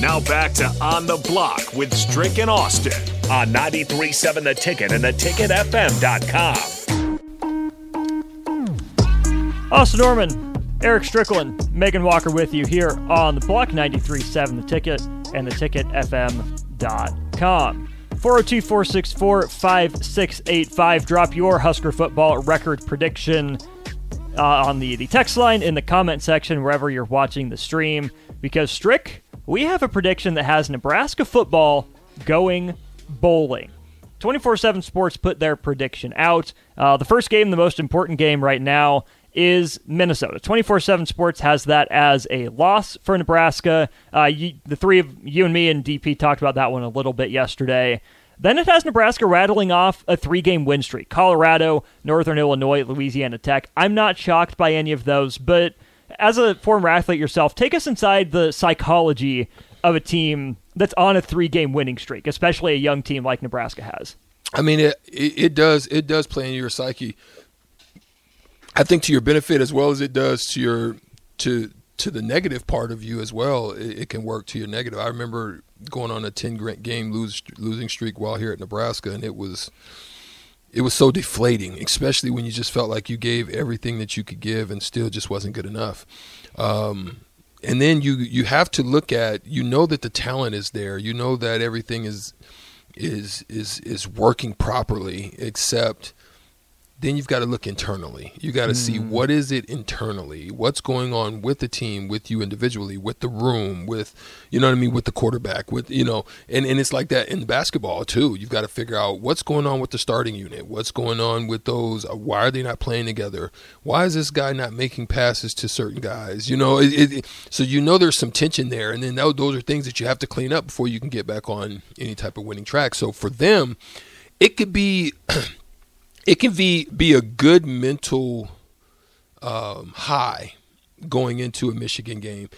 Now back to On the Block with Strick and Austin on 93.7 The Ticket and theticketfm.com. Austin Norman, Eric Strickland, Megan Walker with you here on the Block 93.7 The Ticket and theticketfm.com. 402 464 5685. Drop your Husker football record prediction uh, on the, the text line in the comment section wherever you're watching the stream because Strick we have a prediction that has Nebraska football going bowling. 24 7 Sports put their prediction out. Uh, the first game, the most important game right now, is Minnesota. 24 7 Sports has that as a loss for Nebraska. Uh, you, the three of you and me and DP talked about that one a little bit yesterday. Then it has Nebraska rattling off a three game win streak Colorado, Northern Illinois, Louisiana Tech. I'm not shocked by any of those, but as a former athlete yourself, take us inside the psychology of a team that's on a three game winning streak, especially a young team like Nebraska has. I mean, it, it does it does play in your psyche. I think to your benefit as well as it does to your to to the negative part of you as well. It, it can work to your negative. I remember going on a ten game lose, losing streak while here at Nebraska, and it was it was so deflating, especially when you just felt like you gave everything that you could give and still just wasn't good enough. Um, and then you you have to look at you know that the talent is there, you know that everything is is is is working properly, except then you've got to look internally. You got to mm. see what is it internally, what's going on with the team, with you individually, with the room, with you know what I mean, with the quarterback, with you know, and and it's like that in basketball too. You've got to figure out what's going on with the starting unit, what's going on with those. Uh, why are they not playing together? Why is this guy not making passes to certain guys? You know, it, it, so you know there's some tension there, and then that, those are things that you have to clean up before you can get back on any type of winning track. So for them, it could be. it can be be a good mental um, high going into a Michigan game.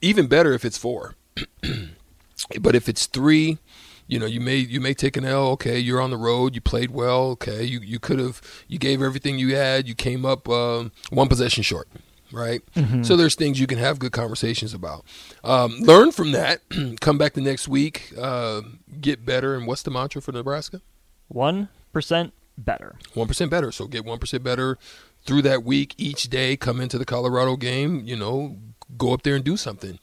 Even better if it's four, but if it's three, you know you may you may take an L. Okay, you're on the road. You played well. Okay, you you could have you gave everything you had. You came up um, one possession short. Right, mm-hmm. so there's things you can have good conversations about. Um, learn from that. come back the next week. Uh, get better. And what's the mantra for Nebraska? One percent better. 1% better. So get 1% better through that week each day. Come into the Colorado game, you know, go up there and do something.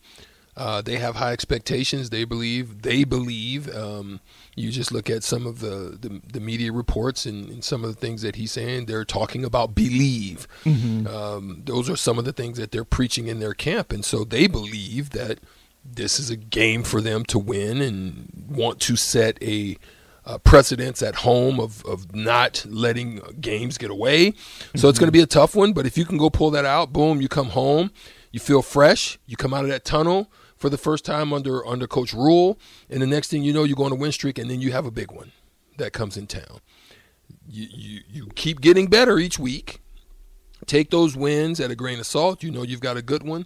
Uh, they have high expectations. They believe. They believe. Um, you just look at some of the, the, the media reports and, and, some of the things that he's saying. They're talking about believe. Mm-hmm. Um, those are some of the things that they're preaching in their camp, and so they believe that this is a game for them to win and want to set a uh, precedents at home of, of not letting games get away. So mm-hmm. it's going to be a tough one, but if you can go pull that out, boom, you come home, you feel fresh, you come out of that tunnel for the first time under under Coach Rhule, and the next thing you know, you're going to win streak, and then you have a big one that comes in town. You, you, you keep getting better each week. Take those wins at a grain of salt. You know you've got a good one.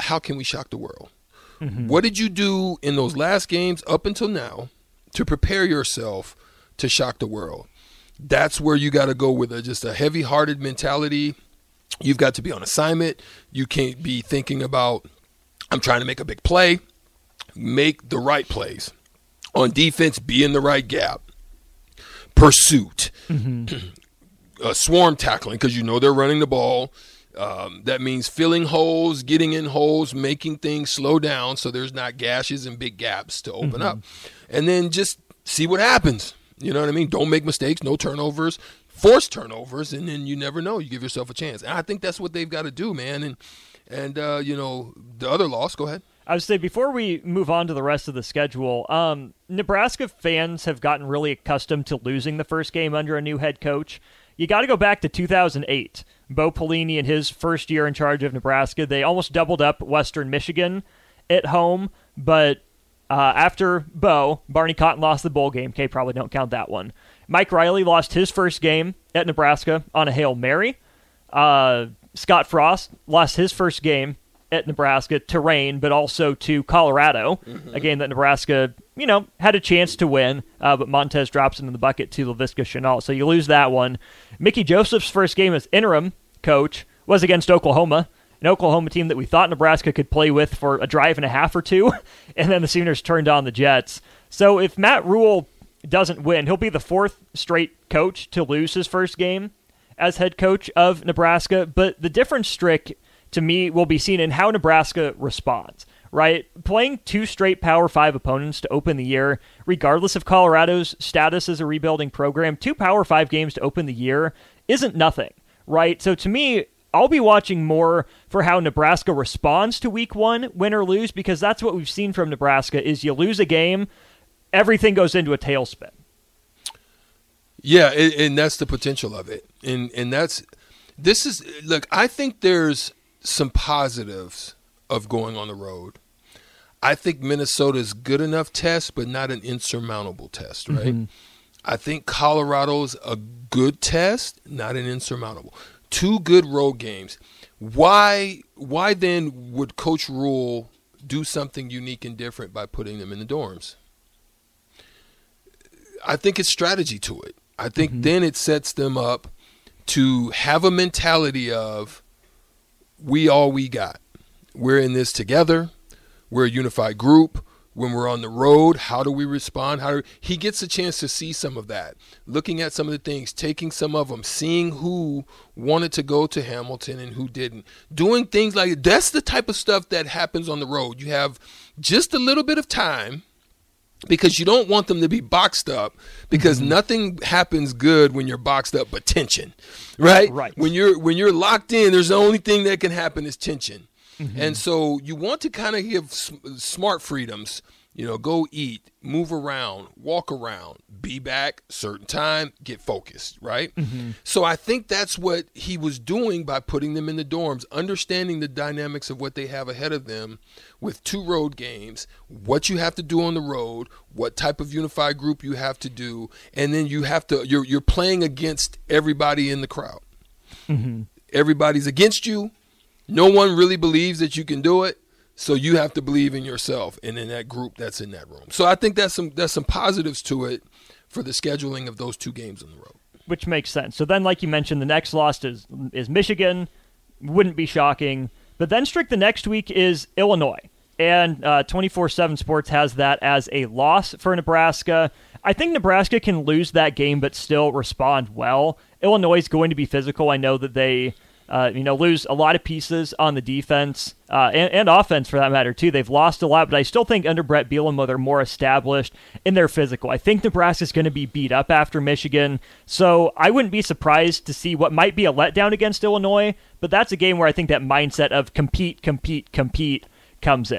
How can we shock the world? Mm-hmm. What did you do in those last games up until now to prepare yourself to shock the world. That's where you got to go with a, just a heavy hearted mentality. You've got to be on assignment. You can't be thinking about, I'm trying to make a big play. Make the right plays. On defense, be in the right gap. Pursuit. Mm-hmm. uh, swarm tackling, because you know they're running the ball. Um, that means filling holes, getting in holes, making things slow down so there's not gashes and big gaps to open mm-hmm. up and then just see what happens. You know what I mean? Don't make mistakes, no turnovers, force turnovers, and then you never know. You give yourself a chance. And I think that's what they've got to do, man. And and uh, you know the other loss. Go ahead. I would say before we move on to the rest of the schedule, um, Nebraska fans have gotten really accustomed to losing the first game under a new head coach. You got to go back to 2008. Bo Pelini in his first year in charge of Nebraska, they almost doubled up Western Michigan at home but uh, after Bo, Barney Cotton lost the bowl game. Okay, probably don't count that one. Mike Riley lost his first game at Nebraska on a Hail Mary. Uh, Scott Frost lost his first game at Nebraska to rain, but also to Colorado, mm-hmm. a game that Nebraska, you know, had a chance to win, uh, but Montez drops into the bucket to Laviska Shenault. So you lose that one. Mickey Joseph's first game as interim coach was against Oklahoma, an Oklahoma team that we thought Nebraska could play with for a drive and a half or two, and then the Sooners turned on the Jets. So if Matt Rhule doesn't win, he'll be the fourth straight coach to lose his first game as head coach of Nebraska. But the difference, Strick, to me will be seen in how Nebraska responds, right? Playing two straight Power 5 opponents to open the year, regardless of Colorado's status as a rebuilding program, two Power 5 games to open the year isn't nothing, right? So to me, I'll be watching more for how Nebraska responds to week 1, win or lose because that's what we've seen from Nebraska is you lose a game, everything goes into a tailspin. Yeah, and, and that's the potential of it. And and that's this is look, I think there's some positives of going on the road. I think Minnesota is good enough test, but not an insurmountable test, right? Mm-hmm. I think Colorado's a good test, not an insurmountable. Two good road games. Why why then would Coach Rhule do something unique and different by putting them in the dorms? I think it's strategy to it. I think mm-hmm. then it sets them up to have a mentality of we all we got. We're in this together. We're a unified group. When we're on the road, how do we respond? How do he gets a chance to see some of that, looking at some of the things, taking some of them, seeing who wanted to go to Hamilton and who didn't, doing things like that's the type of stuff that happens on the road. You have just a little bit of time because you don't want them to be boxed up because mm-hmm. nothing happens good when you're boxed up but tension right right when you're when you're locked in there's the only thing that can happen is tension mm-hmm. and so you want to kind of give smart freedoms you know, go eat, move around, walk around, be back, certain time, get focused, right? Mm-hmm. So I think that's what he was doing by putting them in the dorms, understanding the dynamics of what they have ahead of them with two road games, what you have to do on the road, what type of unified group you have to do, and then you have to you're you're playing against everybody in the crowd. Mm-hmm. Everybody's against you. No one really believes that you can do it so you have to believe in yourself and in that group that's in that room. So I think that's some that's some positives to it for the scheduling of those two games on the road. Which makes sense. So then, like you mentioned, the next loss is is Michigan. Wouldn't be shocking. But then, Strick the next week is Illinois, and uh, twenty four seven Sports has that as a loss for Nebraska. I think Nebraska can lose that game, but still respond well. Illinois is going to be physical. I know that they uh, you know, lose a lot of pieces on the defense uh, and, and, offense for that matter too. They've lost a lot, but I still think under Bret Bielema they're more established in their physical. I think Nebraska's going to be beat up after Michigan, so I wouldn't be surprised to see what might be a letdown against Illinois. But that's a game where I think that mindset of compete, compete, compete comes in.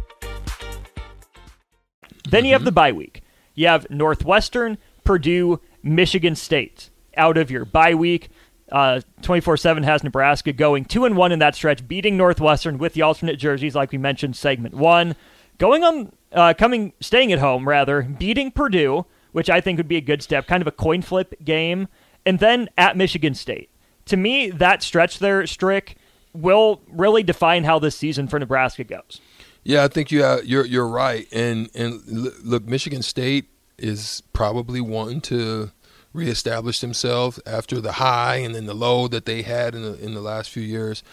Then you have the bye week. You have Northwestern, Purdue, Michigan State out of your bye week. Uh, 24/7 has Nebraska going two and one in that stretch, beating Northwestern with the alternate jerseys, like we mentioned, segment one. Going on, uh, coming, staying at home rather, beating Purdue, which I think would be a good step, kind of a coin flip game, and then at Michigan State. To me, that stretch there, Strick, will really define how this season for Nebraska goes. Yeah, I think you are, you're you're right, and and look, Michigan State is probably wanting to reestablish themselves after the high and then the low that they had in the in the last few years.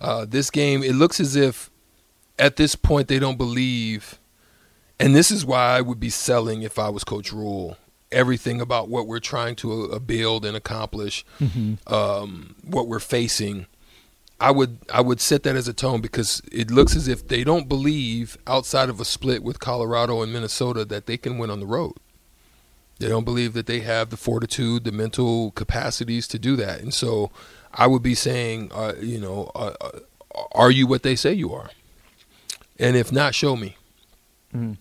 Uh, this game, it looks as if at this point they don't believe, and this is why I would be selling if I was Coach Rhule. Everything about what we're trying to uh, build and accomplish, mm-hmm. um, what we're facing, I would I would set that as a tone because it looks as if they don't believe outside of a split with Colorado and Minnesota that they can win on the road. They don't believe that they have the fortitude, the mental capacities to do that. And so I would be saying, uh, you know, uh, uh, are you what they say you are? And if not, show me. Mm-hmm.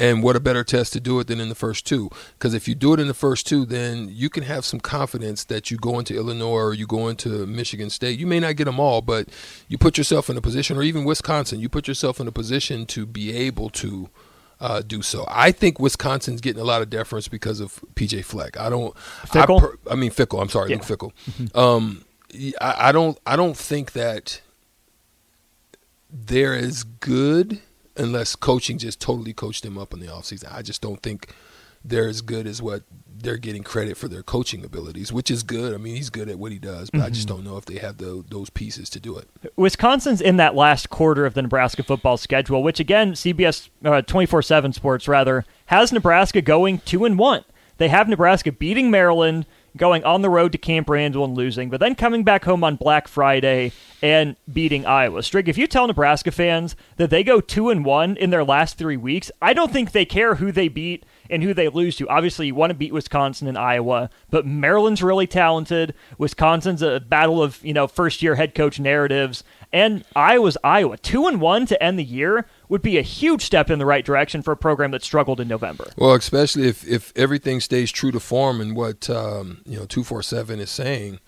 And what a better test to do it than in the first two? Because if you do it in the first two, then you can have some confidence that you go into Illinois or you go into Michigan State. You may not get them all, but you put yourself in a position, or even Wisconsin, you put yourself in a position to be able to uh, do so. I think Wisconsin's getting a lot of deference because of PJ Fleck. I don't. Fickell. I, per, I mean Fickell. I'm sorry, yeah. Luke Fickell. Mm-hmm. Um, I, I don't. I don't think that they're as good unless coaching just totally coached them up in the offseason. I just don't think they're as good as what they're getting credit for their coaching abilities, which is good. I mean, he's good at what he does, but mm-hmm. I just mm-hmm. don't know if they have the, those pieces to do it. Wisconsin's in that last quarter of the Nebraska football schedule, which again, CBS uh, twenty four seven Sports rather has Nebraska going two and one. They have Nebraska beating Maryland, going on the road to Camp Randall and losing, but then coming back home on Black Friday and beating Iowa. Strick, if you tell Nebraska fans that they go two and one in their last three weeks, I don't think they care who they beat and who they lose to. Obviously, you want to beat Wisconsin and Iowa, but Maryland's really talented. Wisconsin's a battle of you know first year head coach narratives, and Iowa's Iowa. Two and one to end the year would be a huge step in the right direction for a program that struggled in November. Well, especially if if everything stays true to form and what um, you know two four seven is saying,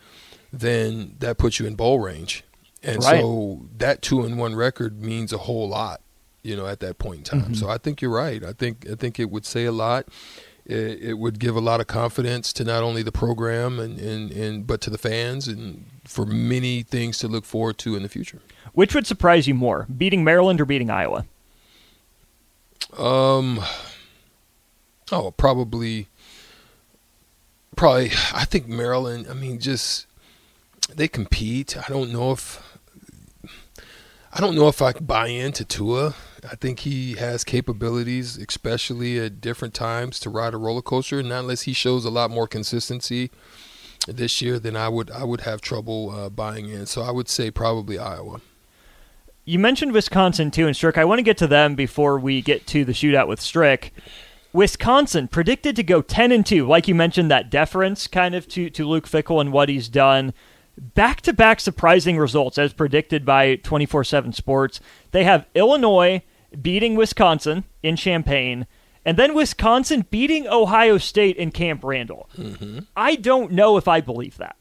then that puts you in bowl range. And right. so that two and one record means a whole lot you know, at that point in time. Mm-hmm. So I think you're right. I think I think it would say a lot. It, it, would give a lot of confidence to not only the program and, and, and but to the fans and for many things to look forward to in the future. Which would surprise you more, beating Maryland or beating Iowa? Um. Oh, probably. Probably, I think Maryland. I mean, just they compete. I don't know if I don't know if I buy into Tua. I think he has capabilities, especially at different times, to ride a roller coaster. Not unless he shows a lot more consistency this year, then I would I would have trouble uh, buying in. So I would say probably Iowa. You mentioned Wisconsin too, and Strick. I want to get to them before we get to the shootout with Strick. Wisconsin predicted to go ten and two, like you mentioned, that deference kind of to to Luke Fickell and what he's done back to back surprising results as predicted by 24 7 Sports. They have Illinois beating Wisconsin in Champaign, and then Wisconsin beating Ohio State in Camp Randall. Mm-hmm. I don't know if I believe that.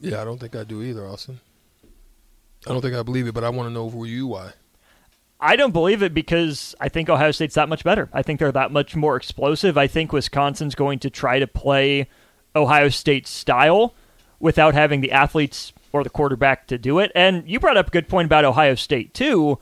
Yeah, I don't think I do either, Austin. I don't think I believe it, but I want to know for you why. I don't believe it because I think Ohio State's that much better. I think they're that much more explosive. I think Wisconsin's going to try to play Ohio State style without having the athletes or the quarterback to do it. And you brought up a good point about Ohio State, too.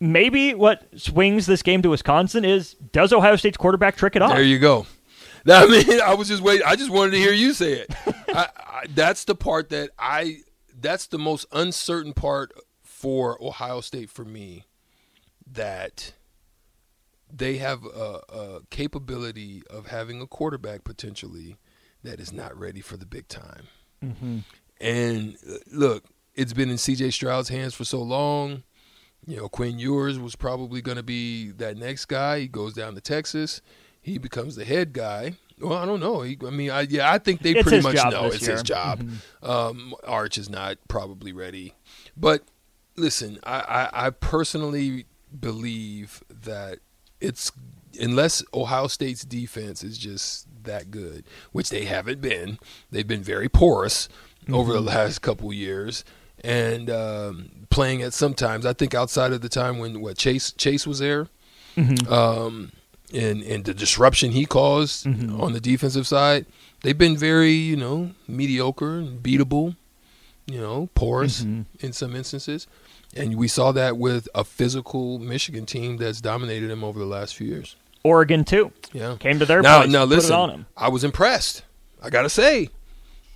Maybe what swings this game to Wisconsin is does Ohio State's quarterback trick it off? There you go. I mean, I was just waiting. I just wanted to hear you say it. I, I, that's the part that I. That's the most uncertain part for Ohio State for me. That they have a, a capability of having a quarterback potentially that is not ready for the big time. Mm-hmm. And uh, look, it's been in C.J. Stroud's hands for so long. You know, Quinn Ewers was probably going to be that next guy. He goes down to Texas. He becomes the head guy. Well, I don't know. He, I mean, I, yeah, I think they it's pretty much know it's year. his job. Mm-hmm. Um, Arch is not probably ready, but listen, I, I, I personally believe that it's unless Ohio State's defense is just that good, which they haven't been. They've been very porous mm-hmm. over the mm-hmm. last couple years, and um, playing at sometimes. I think outside of the time when what Chase Chase was there, mm-hmm. um, and and the disruption he caused mm-hmm. on the defensive side, they've been very you know mediocre and beatable, you know porous mm-hmm. in some instances. And we saw that with a physical Michigan team that's dominated them over the last few years. Oregon too. Yeah, came to their now. place, Now listen. I was impressed. I gotta say,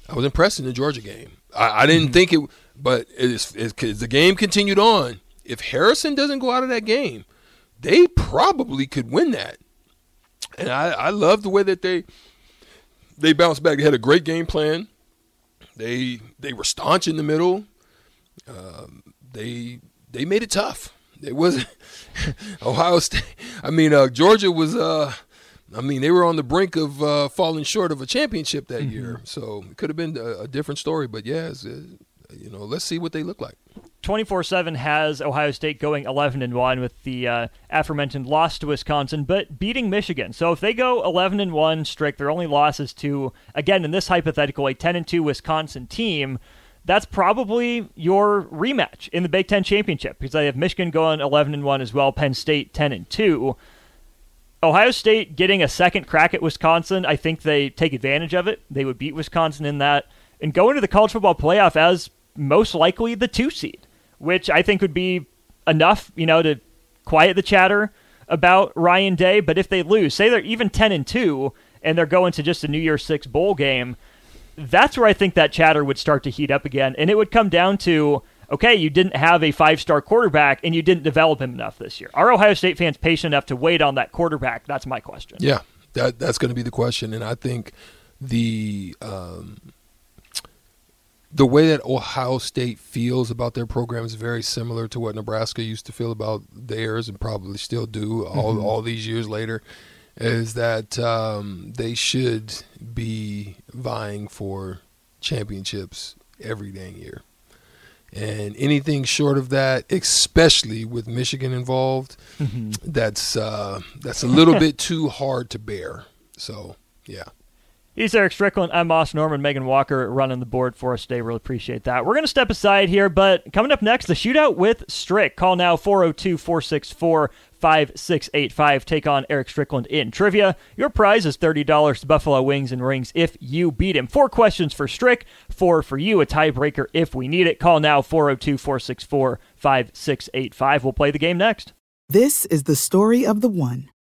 I was impressed in the Georgia game. I, I didn't Mm-hmm. think it, but it's, it's, as the game continued on. If Harrison doesn't go out of that game, they probably could win that. And I, I love the way that they they bounced back. They had a great game plan. They they were staunch in the middle. Um, they they made it tough. It wasn't Ohio State. I mean, uh, Georgia was. Uh, I mean, they were on the brink of uh, falling short of a championship that year. So it could have been a, a different story. But yeah, it's, you know, let's see what they look like. 24 7 has Ohio State going 11 and 1 with the uh, aforementioned loss to Wisconsin, but beating Michigan. So if they go 11 and 1 Strick, their only losses to, again, in this hypothetical, a 10 and 2 Wisconsin team, that's probably your rematch in the Big Ten championship because they have Michigan going 11 and 1 as well, Penn State 10 and 2. Ohio State getting a second crack at Wisconsin, I think they take advantage of it. They would beat Wisconsin in that and go into the college football playoff as most likely the two seed, which I think would be enough, you know, to quiet the chatter about Ryan Day. But if they lose, say they're even 10 and 2 and they're going to just a New Year's Six bowl game, that's where I think that chatter would start to heat up again. And it would come down to okay, you didn't have a five star quarterback and you didn't develop him enough this year. Are Ohio State fans patient enough to wait on that quarterback? That's my question. Yeah, that that's going to be the question, and I think the um, the way that Ohio State feels about their program is very similar to what Nebraska used to feel about theirs, and probably still do all all these years later. Is that um, they should be vying for championships every dang year. And anything short of that, especially with Michigan involved, that's uh, that's a little bit too hard to bear. So, yeah. He's Eric Strickland. I'm Moss Norman. Megan Walker running the board for us today. Really appreciate that. We're going to step aside here, but coming up next, the shootout with Strick. Call now 402 464 5685. Take on Eric Strickland in trivia. Your prize is $30 to Buffalo Wings and Rings if you beat him. Four questions for Strick, four for you, a tiebreaker if we need it. Call now 402 464 5685. We'll play the game next. This is the story of the one.